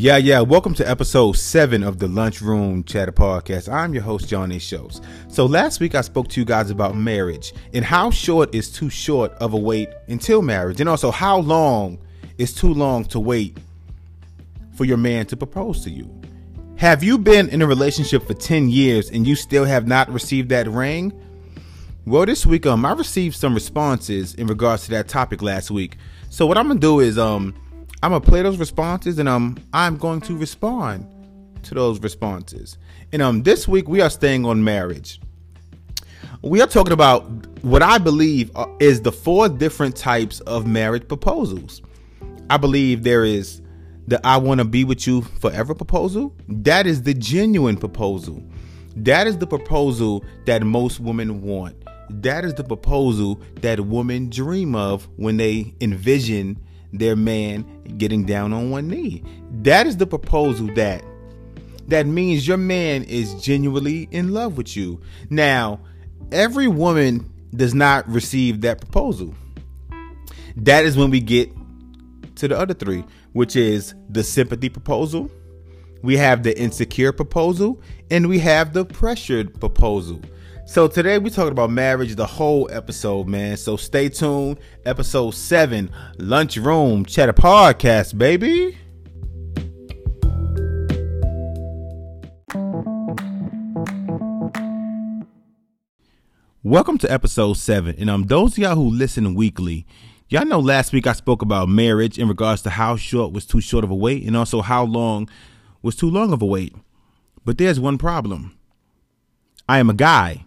Yeah, yeah. Welcome to episode seven of the Lunchroom Chatter Podcast. I'm your host, Johnny. Shows. So last week I spoke to you guys about marriage and how short is too short of a wait until marriage, and also how long is too long to wait for your man to propose to you. Have you been in a relationship for 10 years and you still have not received that ring? Well, this week um I received some responses in regards to that topic last week. So what I'm gonna do is um I'm gonna play those responses and um I'm going to respond to those responses. And um this week we are staying on marriage. We are talking about what I believe uh, is the four different types of marriage proposals. I believe there is the I want to be with you forever proposal. That is the genuine proposal. That is the proposal that most women want. That is the proposal that women dream of when they envision their man getting down on one knee. That is the proposal that that means your man is genuinely in love with you. Now, every woman does not receive that proposal. That is when we get to the other three, which is the sympathy proposal, we have the insecure proposal, and we have the pressured proposal. So today we're talking about marriage the whole episode, man. So stay tuned. Episode 7, Lunchroom Chatter Podcast, baby. Welcome to episode 7. And um those of y'all who listen weekly, y'all know last week I spoke about marriage in regards to how short was too short of a wait and also how long was too long of a wait. But there's one problem. I am a guy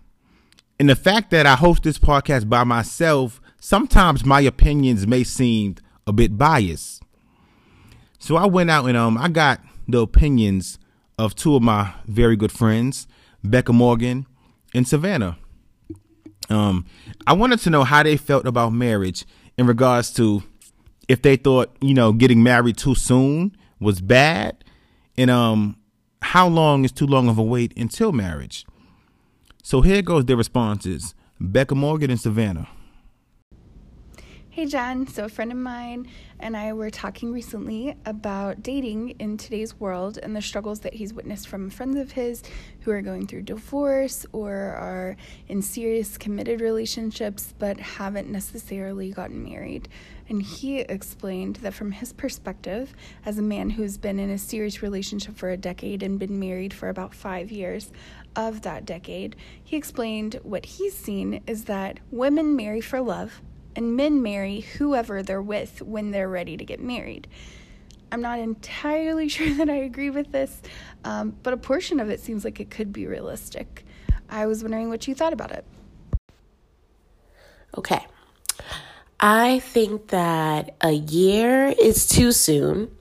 and the fact that I host this podcast by myself, sometimes my opinions may seem a bit biased. So I went out and um I got the opinions of two of my very good friends, Becca Morgan and Savannah. Um I wanted to know how they felt about marriage in regards to if they thought, you know, getting married too soon was bad and um how long is too long of a wait until marriage. So here goes their responses Becca Morgan and Savannah. Hey, John. So, a friend of mine and I were talking recently about dating in today's world and the struggles that he's witnessed from friends of his who are going through divorce or are in serious committed relationships but haven't necessarily gotten married. And he explained that from his perspective, as a man who's been in a serious relationship for a decade and been married for about five years, of that decade, he explained what he's seen is that women marry for love and men marry whoever they're with when they're ready to get married. I'm not entirely sure that I agree with this, um, but a portion of it seems like it could be realistic. I was wondering what you thought about it. Okay. I think that a year is too soon.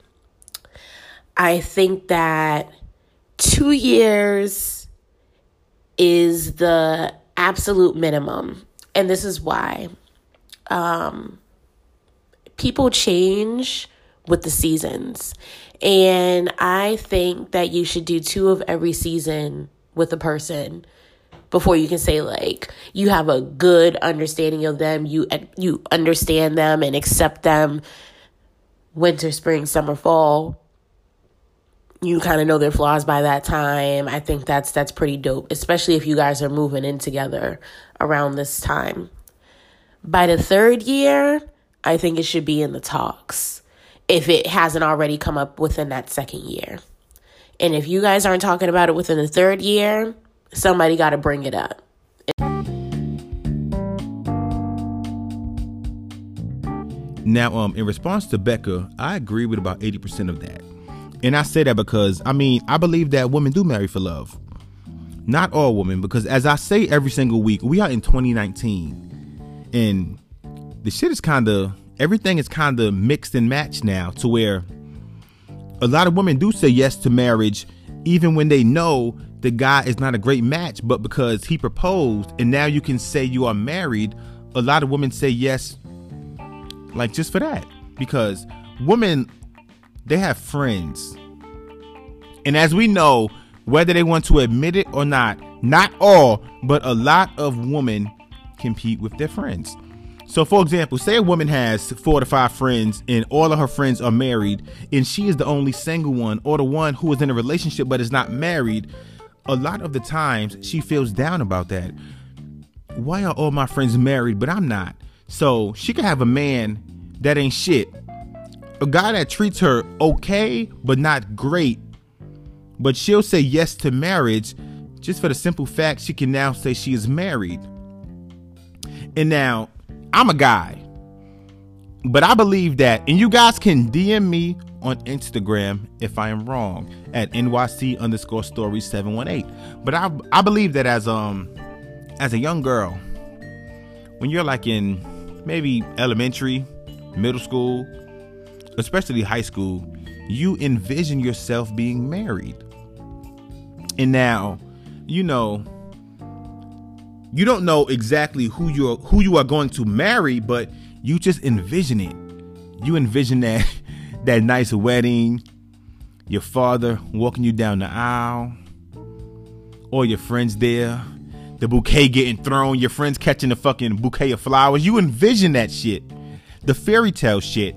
I think that two years is the absolute minimum. And this is why. Um, people change with the seasons. And I think that you should do two of every season with a person before you can say like you have a good understanding of them, you you understand them and accept them winter, spring, summer, fall you kind of know their flaws by that time. I think that's that's pretty dope, especially if you guys are moving in together around this time. By the third year, I think it should be in the talks if it hasn't already come up within that second year. And if you guys aren't talking about it within the third year, somebody got to bring it up. Now, um, in response to Becca, I agree with about 80% of that. And I say that because I mean, I believe that women do marry for love. Not all women, because as I say every single week, we are in 2019. And the shit is kind of, everything is kind of mixed and matched now to where a lot of women do say yes to marriage even when they know the guy is not a great match, but because he proposed and now you can say you are married, a lot of women say yes, like just for that. Because women they have friends. And as we know, whether they want to admit it or not, not all, but a lot of women compete with their friends. So, for example, say a woman has four to five friends and all of her friends are married, and she is the only single one or the one who is in a relationship but is not married. A lot of the times she feels down about that. Why are all my friends married but I'm not? So, she could have a man that ain't shit. A guy that treats her okay but not great. But she'll say yes to marriage just for the simple fact she can now say she is married. And now, I'm a guy. But I believe that, and you guys can DM me on Instagram if I am wrong at NYC underscore story 718. But I I believe that as um as a young girl, when you're like in maybe elementary, middle school, especially high school, you envision yourself being married. And now, you know, you don't know exactly who you're who you are going to marry, but you just envision it. You envision that that nice wedding, your father walking you down the aisle, all your friends there, the bouquet getting thrown, your friends catching the fucking bouquet of flowers. You envision that shit. The fairy tale shit.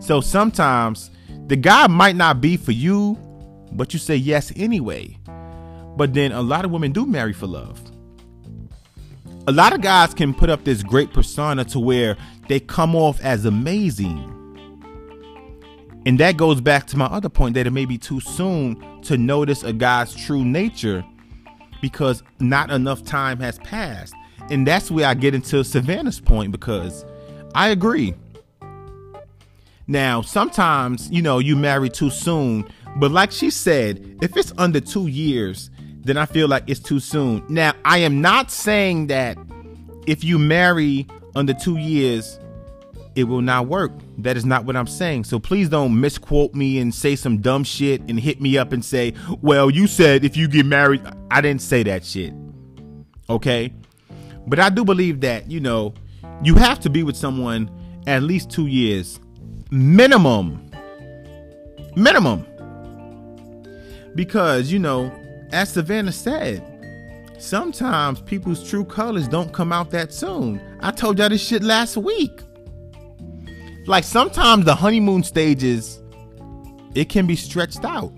So sometimes the guy might not be for you, but you say yes anyway. But then a lot of women do marry for love a lot of guys can put up this great persona to where they come off as amazing. And that goes back to my other point that it may be too soon to notice a guy's true nature because not enough time has passed. And that's where I get into Savannah's point because I agree. Now, sometimes, you know, you marry too soon, but like she said, if it's under two years, then I feel like it's too soon. Now, I am not saying that if you marry under two years, it will not work. That is not what I'm saying. So please don't misquote me and say some dumb shit and hit me up and say, well, you said if you get married. I didn't say that shit. Okay? But I do believe that, you know, you have to be with someone at least two years. Minimum. Minimum. Because, you know, as Savannah said, sometimes people's true colors don't come out that soon. I told y'all this shit last week. Like sometimes the honeymoon stages, it can be stretched out.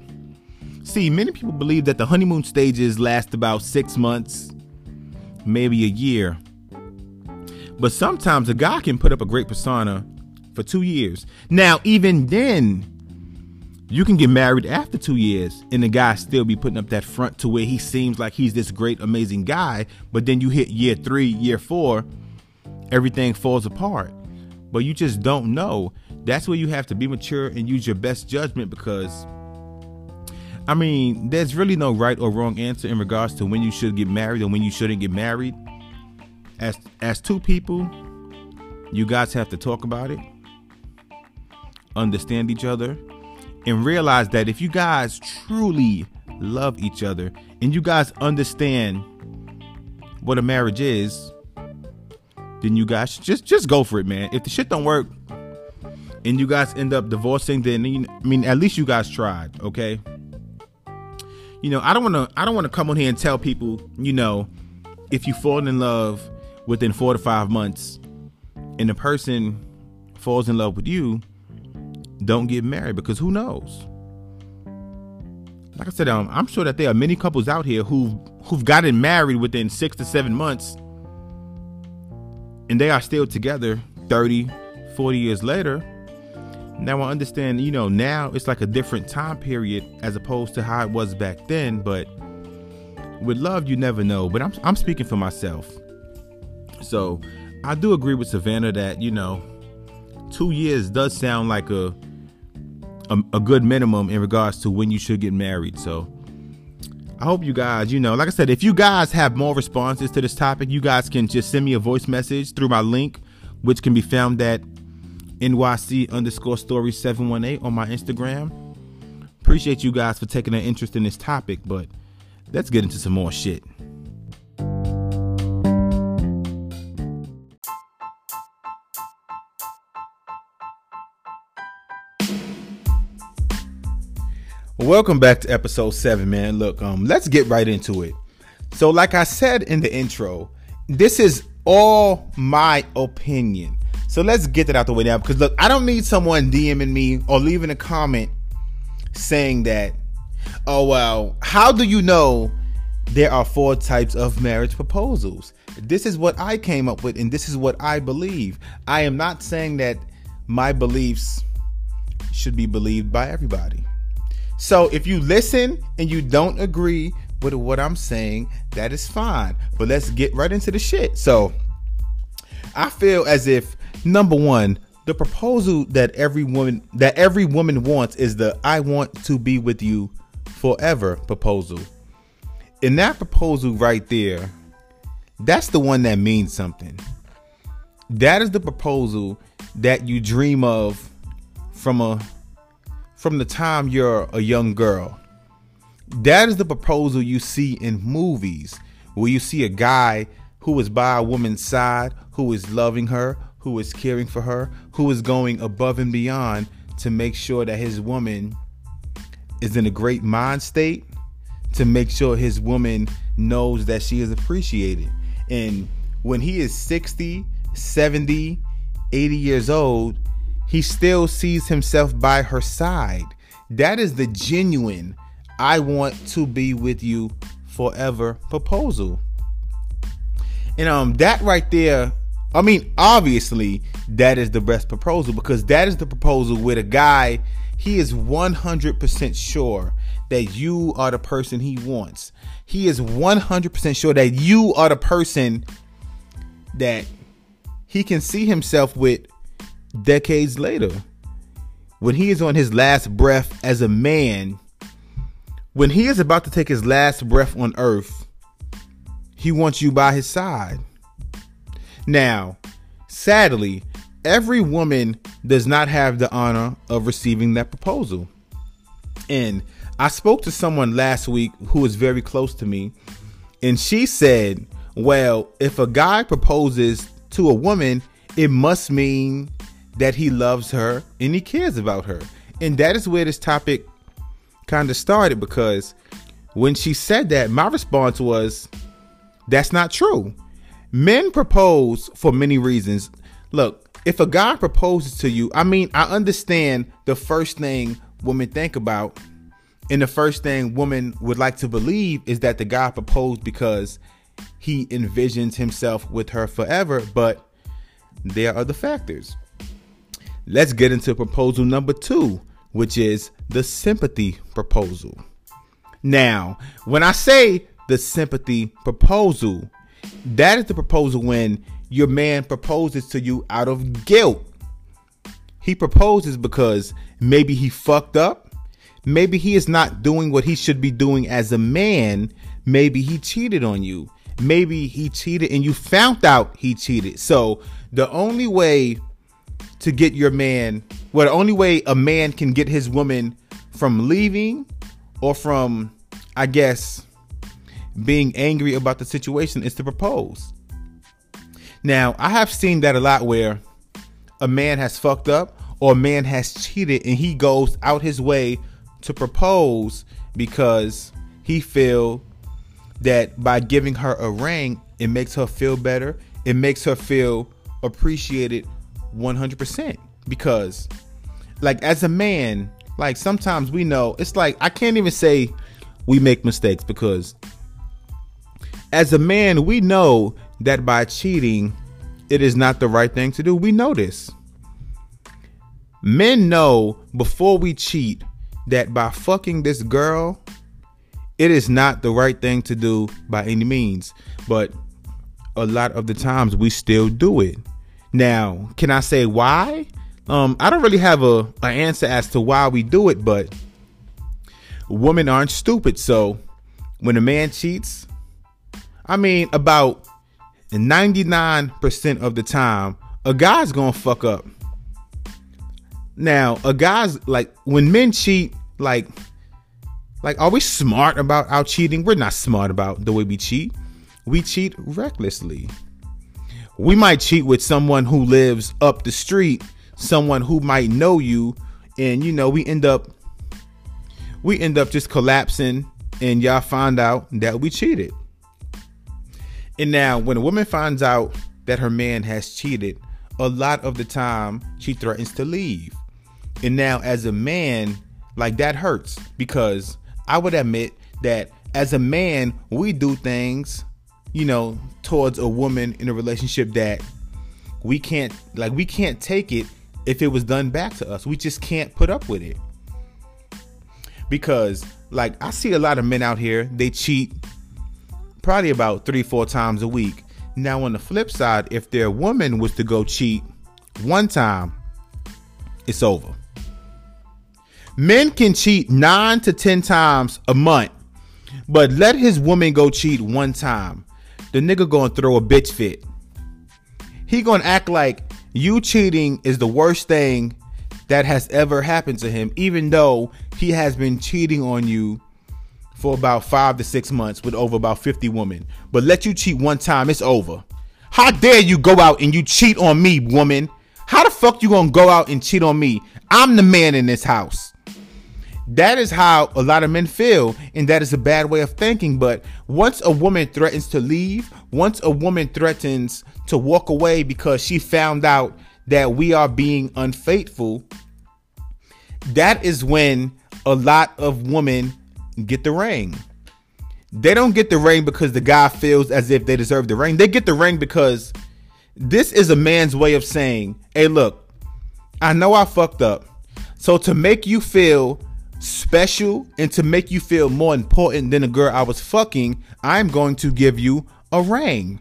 See, many people believe that the honeymoon stages last about six months, maybe a year. But sometimes a guy can put up a great persona for two years. Now, even then, you can get married after two years and the guy still be putting up that front to where he seems like he's this great, amazing guy. But then you hit year three, year four, everything falls apart. But you just don't know. That's where you have to be mature and use your best judgment because, I mean, there's really no right or wrong answer in regards to when you should get married and when you shouldn't get married. As as two people, you guys have to talk about it, understand each other, and realize that if you guys truly love each other and you guys understand what a marriage is, then you guys just just go for it, man. If the shit don't work and you guys end up divorcing, then you, I mean, at least you guys tried, okay? You know, I don't want to I don't want to come on here and tell people, you know, if you fall in love within 4 to 5 months and the person falls in love with you, don't get married because who knows? Like I said, um, I'm sure that there are many couples out here who've who've gotten married within six to seven months, and they are still together 30, 40 years later. Now I understand, you know, now it's like a different time period as opposed to how it was back then. But with love, you never know. But I'm I'm speaking for myself, so I do agree with Savannah that you know, two years does sound like a a, a good minimum in regards to when you should get married. So I hope you guys, you know, like I said, if you guys have more responses to this topic, you guys can just send me a voice message through my link, which can be found at NYC underscore story 718 on my Instagram. Appreciate you guys for taking an interest in this topic, but let's get into some more shit. Welcome back to episode seven, man. Look, um, let's get right into it. So, like I said in the intro, this is all my opinion. So let's get that out the way now because look, I don't need someone DMing me or leaving a comment saying that, oh, well, how do you know there are four types of marriage proposals? This is what I came up with and this is what I believe. I am not saying that my beliefs should be believed by everybody. So if you listen and you don't agree with what I'm saying, that is fine. But let's get right into the shit. So I feel as if number one, the proposal that every woman that every woman wants is the I want to be with you forever proposal. In that proposal right there, that's the one that means something. That is the proposal that you dream of from a from the time you're a young girl. That is the proposal you see in movies where you see a guy who is by a woman's side, who is loving her, who is caring for her, who is going above and beyond to make sure that his woman is in a great mind state, to make sure his woman knows that she is appreciated. And when he is 60, 70, 80 years old, he still sees himself by her side. That is the genuine, I want to be with you forever proposal. And um that right there, I mean, obviously that is the best proposal because that is the proposal with a guy he is 100% sure that you are the person he wants. He is 100% sure that you are the person that he can see himself with decades later. When he is on his last breath as a man, when he is about to take his last breath on earth, he wants you by his side. Now, sadly, every woman does not have the honor of receiving that proposal. And I spoke to someone last week who is very close to me, and she said, Well, if a guy proposes to a woman, it must mean that he loves her and he cares about her. And that is where this topic kind of started because when she said that, my response was, that's not true. Men propose for many reasons. Look, if a guy proposes to you, I mean, I understand the first thing women think about, and the first thing women would like to believe is that the guy proposed because he envisions himself with her forever, but there are other factors. Let's get into proposal number two, which is the sympathy proposal. Now, when I say the sympathy proposal. That is the proposal when your man proposes to you out of guilt. He proposes because maybe he fucked up. Maybe he is not doing what he should be doing as a man. Maybe he cheated on you. Maybe he cheated and you found out he cheated. So the only way to get your man, well, the only way a man can get his woman from leaving or from, I guess, being angry about the situation is to propose. Now, I have seen that a lot where a man has fucked up or a man has cheated and he goes out his way to propose because he feel that by giving her a ring, it makes her feel better. It makes her feel appreciated 100% because like as a man, like sometimes we know it's like I can't even say we make mistakes because as a man, we know that by cheating, it is not the right thing to do. We know this. Men know before we cheat that by fucking this girl, it is not the right thing to do by any means. But a lot of the times we still do it. Now, can I say why? Um, I don't really have a an answer as to why we do it, but women aren't stupid. So when a man cheats, I mean, about 99% of the time, a guy's gonna fuck up. Now, a guy's like when men cheat, like, like, are we smart about our cheating? We're not smart about the way we cheat. We cheat recklessly. We might cheat with someone who lives up the street, someone who might know you, and you know, we end up we end up just collapsing and y'all find out that we cheated. And now, when a woman finds out that her man has cheated, a lot of the time she threatens to leave. And now, as a man, like that hurts because I would admit that as a man, we do things, you know, towards a woman in a relationship that we can't, like, we can't take it if it was done back to us. We just can't put up with it. Because, like, I see a lot of men out here, they cheat probably about three, four times a week. Now, on the flip side, if their woman was to go cheat one time, it's over. Men can cheat nine to ten times a month, but let his woman go cheat one time. The nigga gonna throw a bitch fit. He gonna act like you cheating is the worst thing that has ever happened to him, even though he has been cheating on you for about five to six months with over about 50 women. But let you cheat one time, it's over. How dare you go out and you cheat on me, woman? How the fuck you gonna go out and cheat on me? I'm the man in this house. That is how a lot of men feel, and that is a bad way of thinking. But once a woman threatens to leave, once a woman threatens to walk away because she found out that we are being unfaithful, that is when a lot of women get the ring. They don't get the ring because the guy feels as if they deserve the ring. They get the ring because this is a man's way of saying, hey, look, I know I fucked up. So to make you feel special and to make you feel more important than the girl I was fucking, I'm going to give you a ring.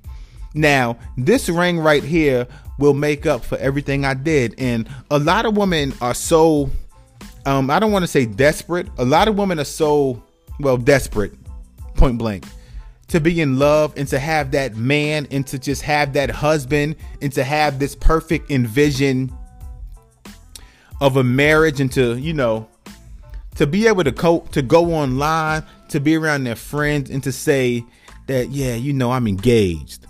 Now, this ring right here will make up for everything I did. And a lot of women are so, um, I don't want to say desperate. A lot of women are so well, desperate, point blank, to be in love and to have that man and to just have that husband and to have this perfect envision of a marriage and to, you know, to be able to co- to go online, to be around their friends and to say that, yeah, you know, I'm engaged.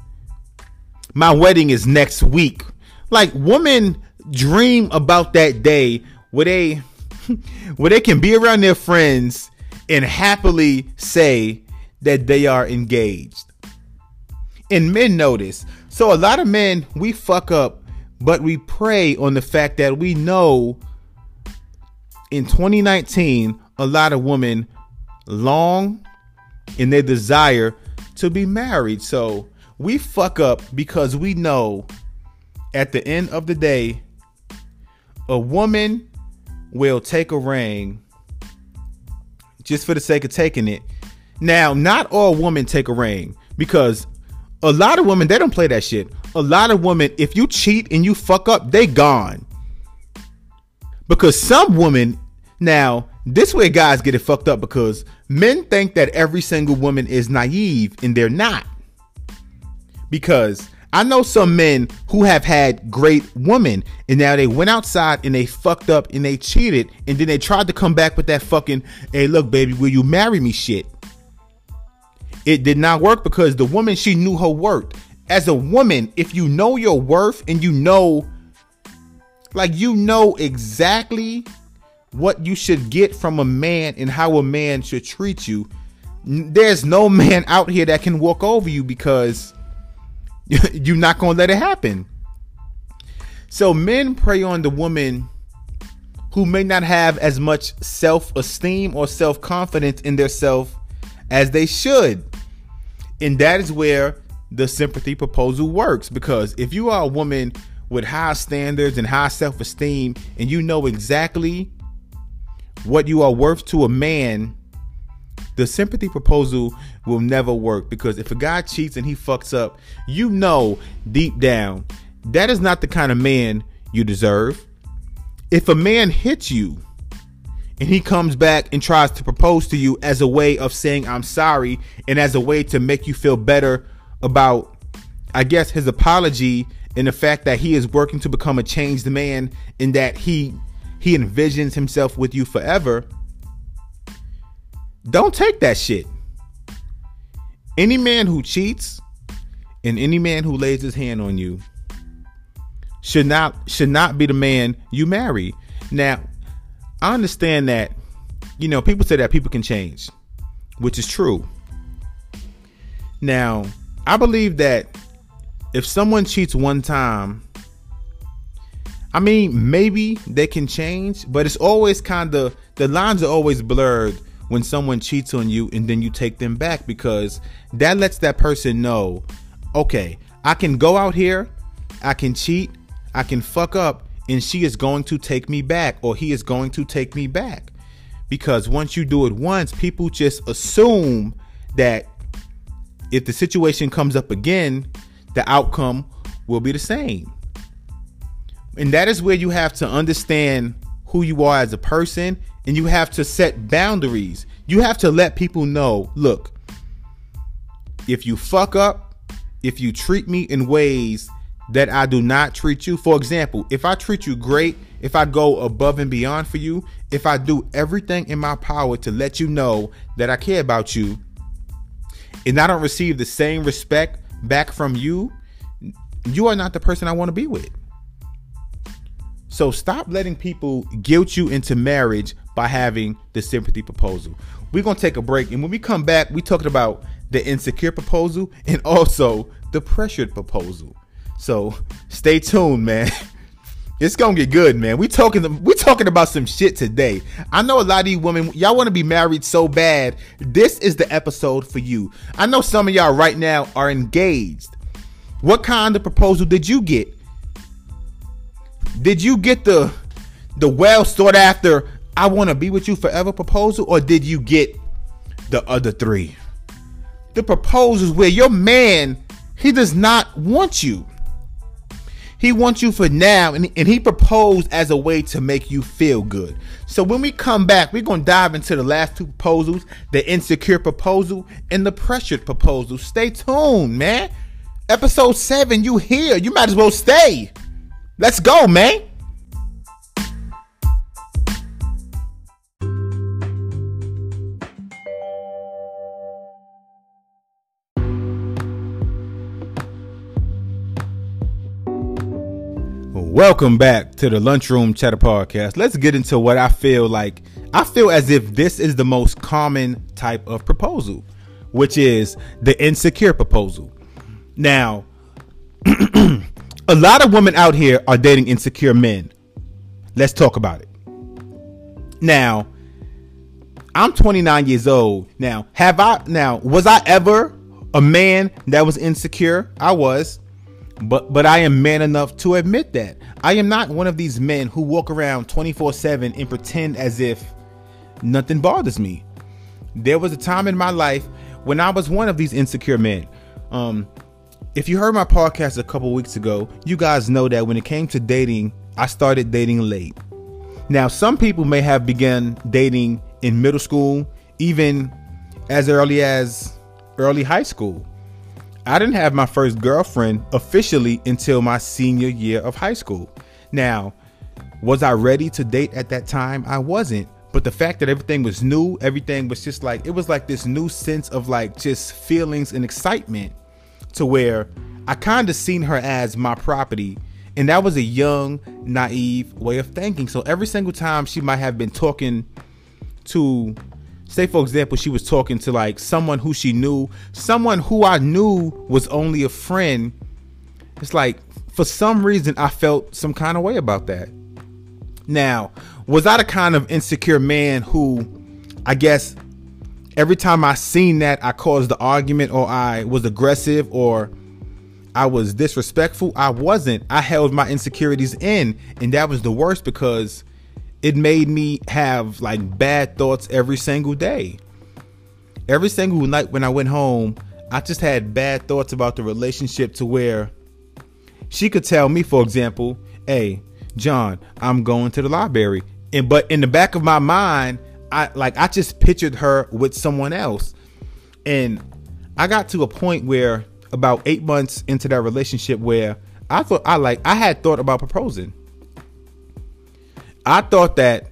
My wedding is next week. Like women dream about that day where they where they can be around their friends and happily say that they are engaged. And men notice. So a lot of men, we fuck up, but we prey on the fact that we know in 2019, a lot of women long in their desire to be married. So we fuck up because we know at the end of the day, a woman will take a ring just for the sake of taking it. Now, not all women take a ring because a lot of women they don't play that shit. A lot of women, if you cheat and you fuck up, they gone. Because some women now, this way guys get it fucked up because men think that every single woman is naive and they're not. Because I know some men who have had great women and now they went outside and they fucked up and they cheated and then they tried to come back with that fucking, hey, look, baby, will you marry me shit? It did not work because the woman, she knew her worth. As a woman, if you know your worth and you know, like, you know exactly what you should get from a man and how a man should treat you, there's no man out here that can walk over you because you're not going to let it happen. So men prey on the woman who may not have as much self-esteem or self-confidence in their self as they should. And that is where the sympathy proposal works because if you are a woman with high standards and high self-esteem and you know exactly what you are worth to a man the sympathy proposal will never work because if a guy cheats and he fucks up, you know deep down that is not the kind of man you deserve. If a man hits you and he comes back and tries to propose to you as a way of saying I'm sorry and as a way to make you feel better about I guess his apology and the fact that he is working to become a changed man in that he he envisions himself with you forever don't take that shit. Any man who cheats and any man who lays his hand on you should not should not be the man you marry. Now, I understand that you know, people say that people can change, which is true. Now, I believe that if someone cheats one time, I mean, maybe they can change, but it's always kind of the lines are always blurred when someone cheats on you and then you take them back because that lets that person know, okay, I can go out here, I can cheat, I can fuck up, and she is going to take me back or he is going to take me back. Because once you do it once, people just assume that if the situation comes up again, the outcome will be the same. And that is where you have to understand who you are as a person and you have to set boundaries. You have to let people know look, if you fuck up, if you treat me in ways that I do not treat you, for example, if I treat you great, if I go above and beyond for you, if I do everything in my power to let you know that I care about you, and I don't receive the same respect back from you, you are not the person I want to be with. So stop letting people guilt you into marriage by having the sympathy proposal. We're going to take a break. And when we come back, we talked about the insecure proposal and also the pressured proposal. So stay tuned, man. It's gonna get good, man. We talking we talking about some shit today. I know a lot of you women, y'all want to be married so bad. This is the episode for you. I know some of y'all right now are engaged. What kind of proposal did you get? Did you get the the well sought after I want to be with you forever proposal or did you get the other 3? The proposals where your man he does not want you. He wants you for now, and, and he proposed as a way to make you feel good. So when we come back, we're gonna dive into the last two proposals: the insecure proposal and the pressured proposal. Stay tuned, man. Episode seven, you here? You might as well stay. Let's go, man. Welcome back to the Lunchroom Chatter Podcast. Let's get into what I feel like. I feel as if this is the most common type of proposal, which is the insecure proposal. Now, a lot of women out here are dating insecure men. Let's talk about it. Now, I'm 29 years old. Now, have I now was I ever a man that was insecure? I was. But but I am man enough to admit that. I am not one of these men who walk around 24/7 and pretend as if nothing bothers me. There was a time in my life when I was one of these insecure men. Um if you heard my podcast a couple weeks ago, you guys know that when it came to dating, I started dating late. Now, some people may have begun dating in middle school, even as early as early high school. I didn't have my first girlfriend officially until my senior year of high school. Now, was I ready to date at that time? I wasn't. But the fact that everything was new, everything was just like, it was like this new sense of like just feelings and excitement to where I kind of seen her as my property. And that was a young, naive way of thinking. So every single time she might have been talking to, say, for example, she was talking to like someone who she knew, someone who I knew was only a friend. It's like, for some reason, I felt some kind of way about that. Now, was I the kind of insecure man who, I guess, every time I seen that, I caused the argument or I was aggressive or I was disrespectful. I wasn't. I held my insecurities in. And that was the worst because it made me have like bad thoughts every single day. Every single night when I went home, I just had bad thoughts about the relationship to where she could tell me, for example, hey, John, I'm going to the library. And but in the back of my mind, I like I just pictured her with someone else. And I got to a point where about eight months into that relationship where I thought I like I had thought about proposing. I thought that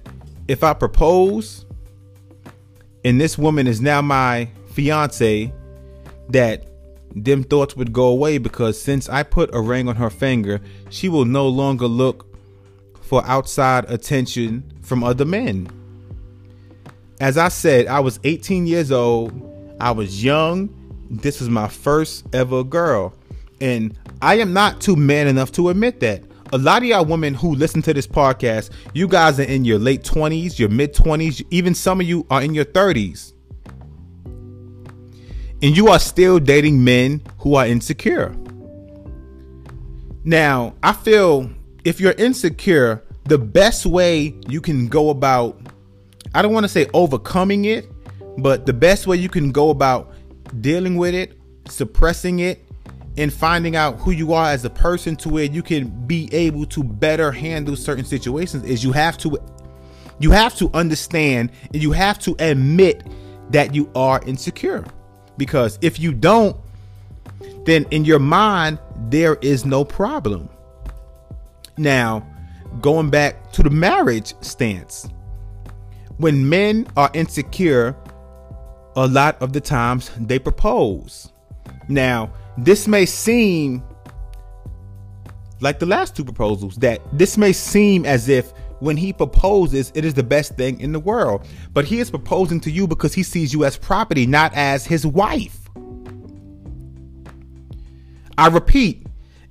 if I propose and this woman is now my fiance, that them thoughts would go away because since I put a ring on her finger, she will no longer look for outside attention from other men as I said, I was 18 years old. I was young. This was my first ever girl. And I am not too man enough to admit that. A lot of y'all women who listen to this podcast, you guys are in your late 20s, your mid 20s, even some of you are in your 30s. And you are still dating men who are insecure. Now, I feel if you're insecure, the best way you can go about, I don't want to say overcoming it, but the best way you can go about dealing with it, suppressing it, and finding out who you are as a person to where you can be able to better handle certain situations is you have to you have to understand and you have to admit that you are insecure. Because if you don't, then in your mind, there is no problem. Now, going back to the marriage stance, when men are insecure, a lot of the times they propose. Now, this may seem like the last two proposals that this may seem as if when he proposes, it is the best thing in the world. But he is proposing to you because he sees you as property, not as his wife. I repeat,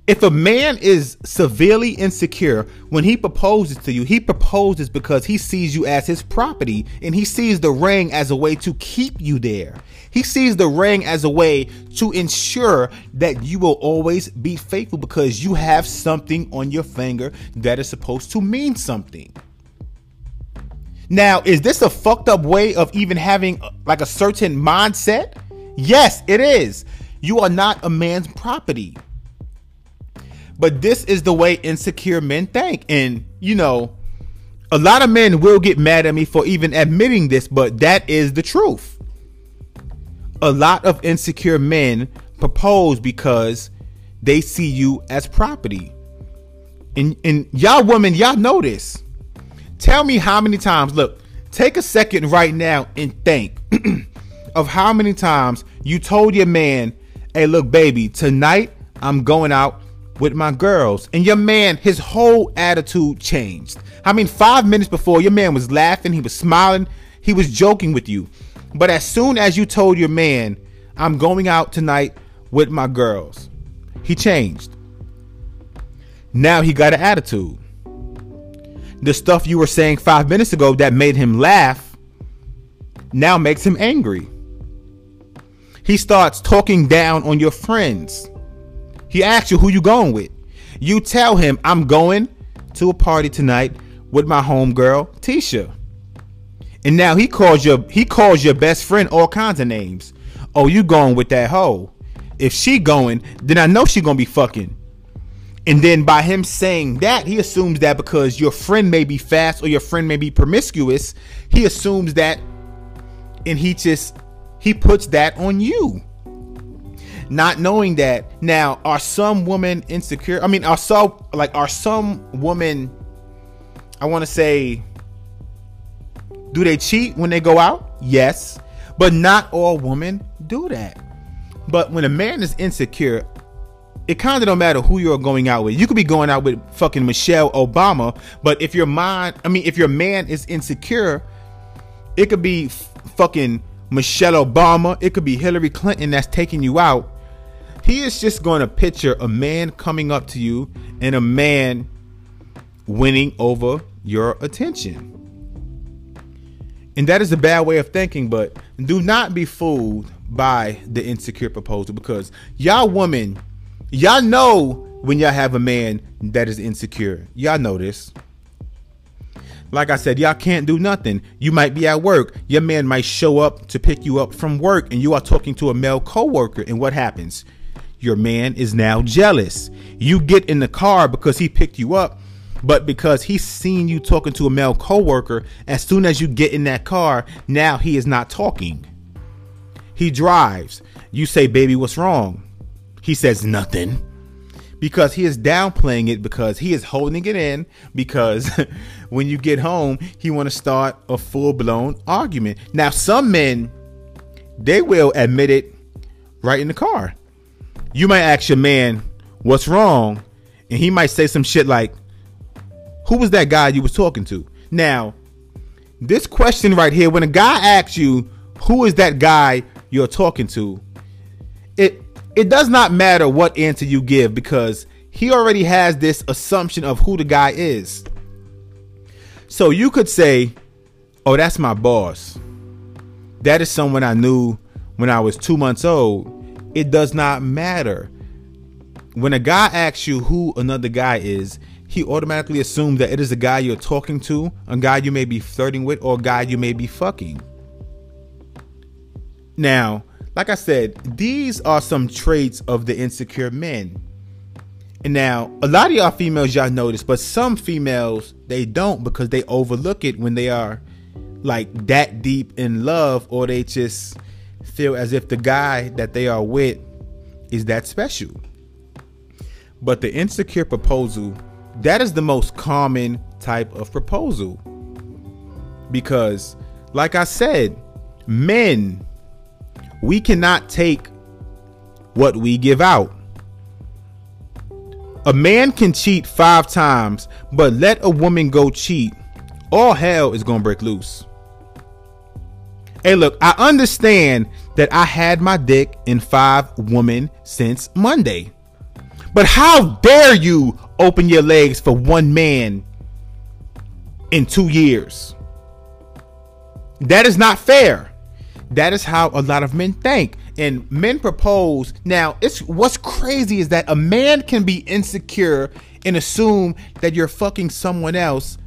if a man is severely insecure when he proposes to you, he proposes because he sees you as his property and he sees the ring as a way to keep you there. He sees the ring as a way to ensure that you will always be faithful because you have something on your finger that is supposed to mean something. Now, is this a fucked up way of even having uh, like a certain mindset? Yes, it is. You are not a man's property. But this is the way insecure men think. And, you know, a lot of men will get mad at me for even admitting this, but that is the truth. A lot of insecure men propose because they see you as property. And, and y'all women, y'all know this. Tell me how many times, look, take a second right now and think of how many times you told your man, hey, look, baby, tonight I'm going out with my girls. And your man, his whole attitude changed. I mean, five minutes before, your man was laughing, he was smiling, he was joking with you. But as soon as you told your man, I'm going out tonight with my girls, he changed. Now he got an attitude. The stuff you were saying five minutes ago that made him laugh now makes him angry. He starts talking down on your friends. He asks you who you going with. You tell him I'm going to a party tonight with my homegirl Tisha. And now he calls your he calls your best friend all kinds of names. Oh, you going with that hoe? If she going, then I know she gonna be fucking. And then by him saying that, he assumes that because your friend may be fast or your friend may be promiscuous, he assumes that, and he just he puts that on you not knowing that now are some women insecure i mean are some like are some women i want to say do they cheat when they go out yes but not all women do that but when a man is insecure it kind of don't matter who you're going out with. You could be going out with fucking Michelle Obama, but if your mind, I mean, if your man is insecure, it could be fucking Michelle Obama. It could be Hillary Clinton that's taking you out. He is just going to picture a man coming up to you and a man winning over your attention. And that is a bad way of thinking, but do not be fooled by the insecure proposal because y'all women, y'all know when y'all have a man that is insecure. Y'all know this. Like I said, y'all can't do nothing. You might be at work. Your man might show up to pick you up from work and you are talking to a male coworker and what happens? Your man is now jealous. You get in the car because he picked you up, but because he's seen you talking to a male coworker, as soon as you get in that car, now he is not talking. He drives. You say, "Baby, what's wrong?" He says nothing. Because he is downplaying it because he is holding it in because when you get home, he want to start a full-blown argument. Now, some men they will admit it right in the car you might ask your man what's wrong, and he might say some shit like, "Who was that guy you was talking to?" Now, this question right here, when a guy asks you, "Who is that guy you're talking to?" It it does not matter what answer you give because he already has this assumption of who the guy is. So you could say, Oh, that's my boss. That is someone I knew when I was two months old. It does not matter. When a guy asks you who another guy is, he automatically assumes that it is a guy you're talking to, a guy you may be flirting with, or a guy you may be fucking. Now, like I said, these are some traits of the insecure men. And now, a lot of y'all females, y'all notice, but some females, they don't because they overlook it when they are like that deep in love or they just feel as if the guy that they are with is that special. But the insecure proposal, that is the most common type of proposal. Because, like I said, men, we cannot take what we give out. A man can cheat five times, but let a woman go cheat, all hell is gonna break loose. Hey, look, I understand that I had my dick in five women since Monday. But how dare you open your legs for one man in two years? That is not fair. That is how a lot of men think. And men propose. Now, it's what's crazy is that a man can be insecure and assume that you're fucking someone else.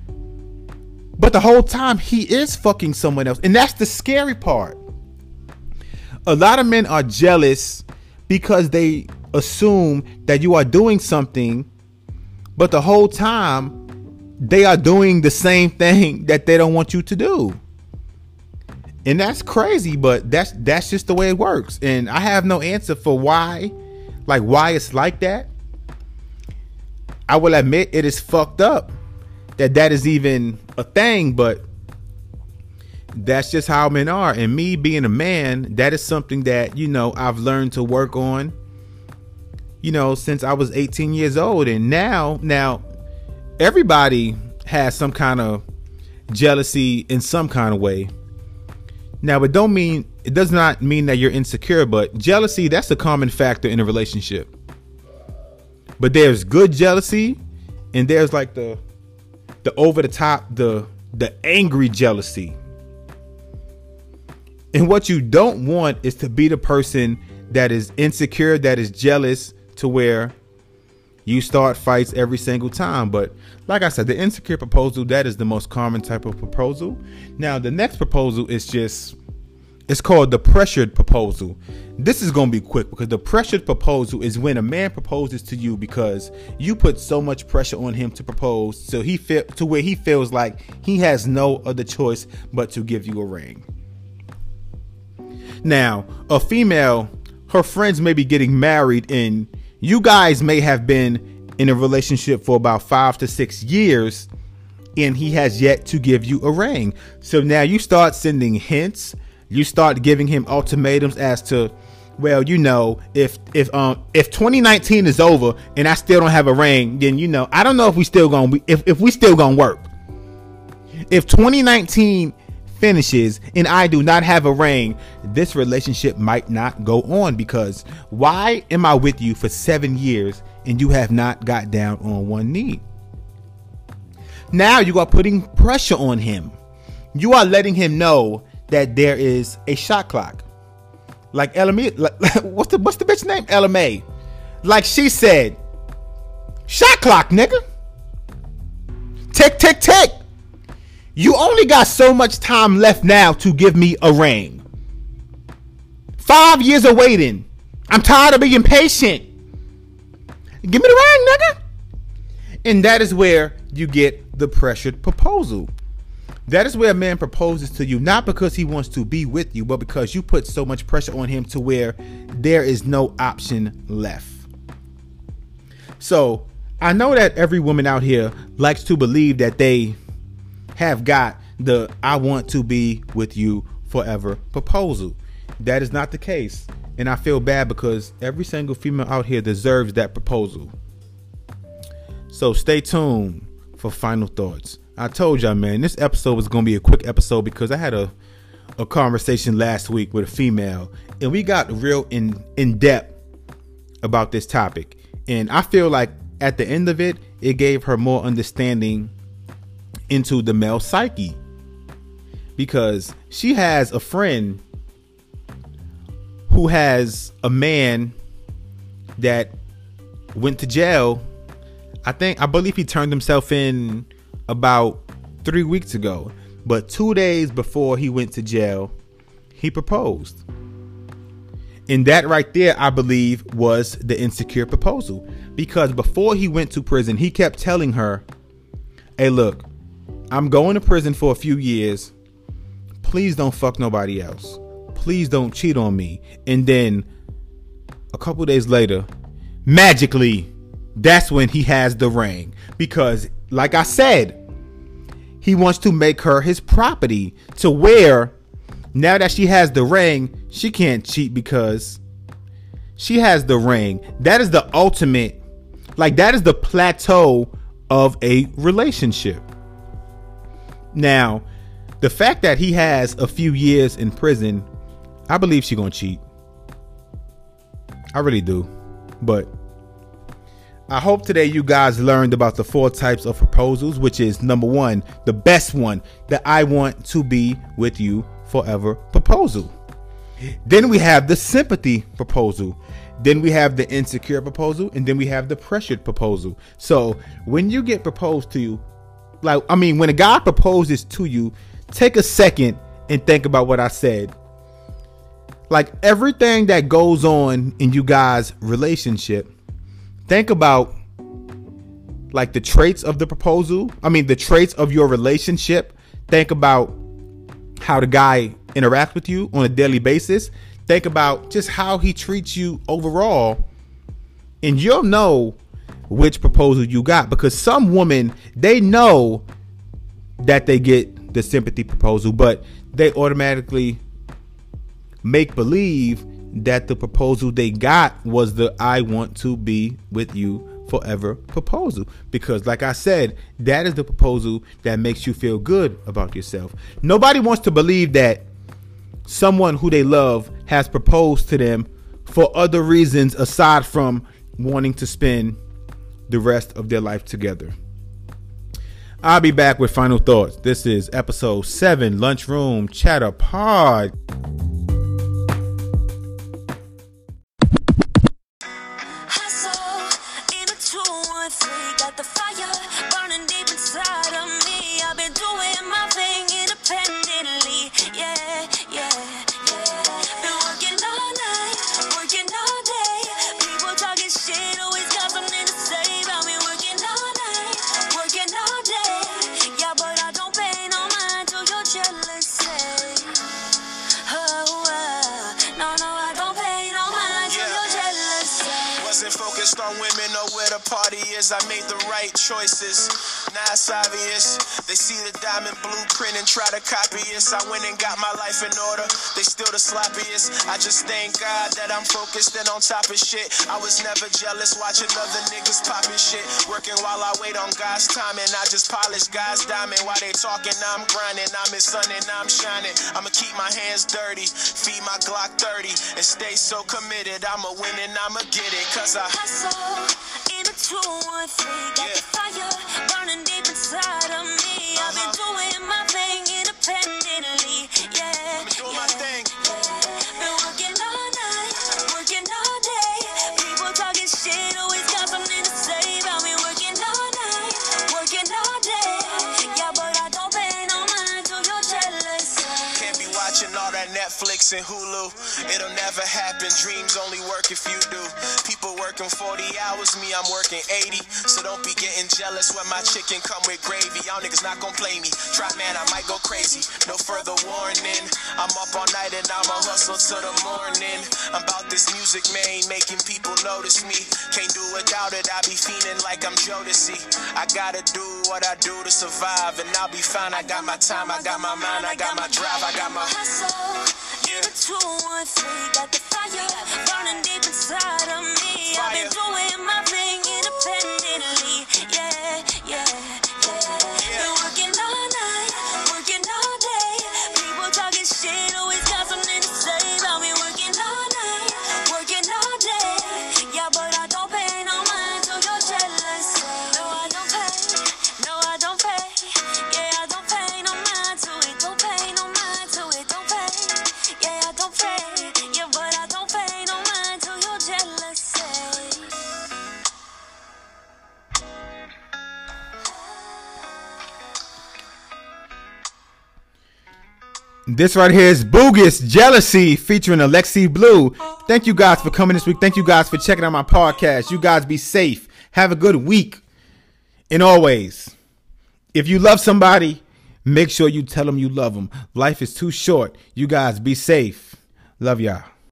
But the whole time he is fucking someone else. And that's the scary part. A lot of men are jealous because they assume that you are doing something, but the whole time they are doing the same thing that they don't want you to do. And that's crazy, but that's that's just the way it works. And I have no answer for why, like why it's like that. I will admit it is fucked up that that is even a thing, but that's just how men are. And me being a man, that is something that, you know, I've learned to work on, you know, since I was 18 years old. And now, now, everybody has some kind of jealousy in some kind of way. Now, it don't mean it does not mean that you're insecure, but jealousy that's a common factor in a relationship. But there's good jealousy, and there's like the the over the top, the the angry jealousy. And what you don't want is to be the person that is insecure, that is jealous to where you start fights every single time. But like I said, the insecure proposal, that is the most common type of proposal. Now, the next proposal is just it's called the pressured proposal. This is going to be quick because the pressured proposal is when a man proposes to you because you put so much pressure on him to propose so he feel to where he feels like he has no other choice but to give you a ring. Now, a female, her friends may be getting married, and you guys may have been in a relationship for about five to six years, and he has yet to give you a ring. So now you start sending hints, you start giving him ultimatums as to, well, you know, if if um if 2019 is over and I still don't have a ring, then you know, I don't know if we still gonna if if we still gonna work. If 2019 finishes and I do not have a ring, this relationship might not go on because why am I with you for seven years and you have not got down on one knee? Now you are putting pressure on him. You are letting him know that there is a shot clock. Like Ella Mai, like, what's the what's the bitch name? Ella Mai. Like she said, shot clock, nigga. Tick, tick, tick. You only got so much time left now to give me a ring. Five years of waiting. I'm tired of being patient. Give me the ring, nigga. And that is where you get the pressured proposal. That is where a man proposes to you, not because he wants to be with you, but because you put so much pressure on him to where there is no option left. So I know that every woman out here likes to believe that they have got the I want to be with you forever proposal. That is not the case. And I feel bad because every single female out here deserves that proposal. So stay tuned for final thoughts. I told y'all, man, this episode was gonna be a quick episode because I had a a conversation last week with a female, and we got real in in depth about this topic. And I feel like at the end of it, it gave her more understanding into the male psyche. Because she has a friend who has a man that went to jail. I think I believe he turned himself in about three weeks ago. But two days before he went to jail, he proposed. And that right there, I believe, was the insecure proposal. Because before he went to prison, he kept telling her, Hey, look, I'm going to prison for a few years. Please don't fuck nobody else. Please don't cheat on me. And then a couple days later, magically, that's when he has the ring. Because, like I said, he wants to make her his property to where now that she has the ring, she can't cheat because she has the ring. That is the ultimate, like, that is the plateau of a relationship. Now, the fact that he has a few years in prison, I believe she gonna cheat. I really do. But I hope today you guys learned about the four types of proposals, which is number one, the best one that I want to be with you forever proposal. Then we have the sympathy proposal. Then we have the insecure proposal. And then we have the pressured proposal. So when you get proposed to you, like, I mean, when a guy proposes to you, take a second and think about what I said. Like everything that goes on in you guys' relationship, think about like the traits of the proposal. I mean, the traits of your relationship. Think about how the guy interacts with you on a daily basis. Think about just how he treats you overall. And you'll know which proposal you got because some women, they know that they get the sympathy proposal, but they automatically make believe that the proposal they got was the I want to be with you forever proposal. Because, like I said, that is the proposal that makes you feel good about yourself. Nobody wants to believe that someone who they love has proposed to them for other reasons aside from wanting to spend the rest of their life together. I'll be back with final thoughts. This is episode 7 Lunchroom Chatter Pod. I made the right choices. Now it's obvious. They see the diamond blueprint and try to copy us. I went and got my life in order. They still the sloppiest. I just thank God that I'm focused and on top of shit. I was never jealous watching other niggas popping shit. Working while I wait on God's time and I just polish God's diamond. While they talking, I'm grinding. I'm in sun and I'm shining. I'ma keep my hands dirty. Feed my Glock 30 and stay so committed. I'ma win and I'ma get it. Cause I two, one, three. Got yeah. the fire burning deep inside of me. I've been doing my thing independently. Netflix and Hulu. It'll never happen. Dreams only work if you do. People working 40 hours, me, I'm working 80. So don't be getting jealous when my chicken come with gravy. Y'all niggas not gonna play me. Try man, I might go crazy. No further warning. I'm up all night and I'ma hustle till the morning. I'm about this music, man, making people notice me. Can't do without it, I be feeling like I'm Jodeci. I gotta do what I do to survive, and I'll be fine. I got my time, I got my mind, I got my drive, I got my hustle. Yeah. Two, one, three, got the fire burning deep inside of me. I've been doing my thing independently. Yeah, yeah. This right here is Boogus Jealousy featuring Alexi Blue. Thank you guys for coming this week. Thank you guys for checking out my podcast. You guys be safe. Have a good week. And always, if you love somebody, make sure you tell them you love them. Life is too short. You guys be safe. Love y'all.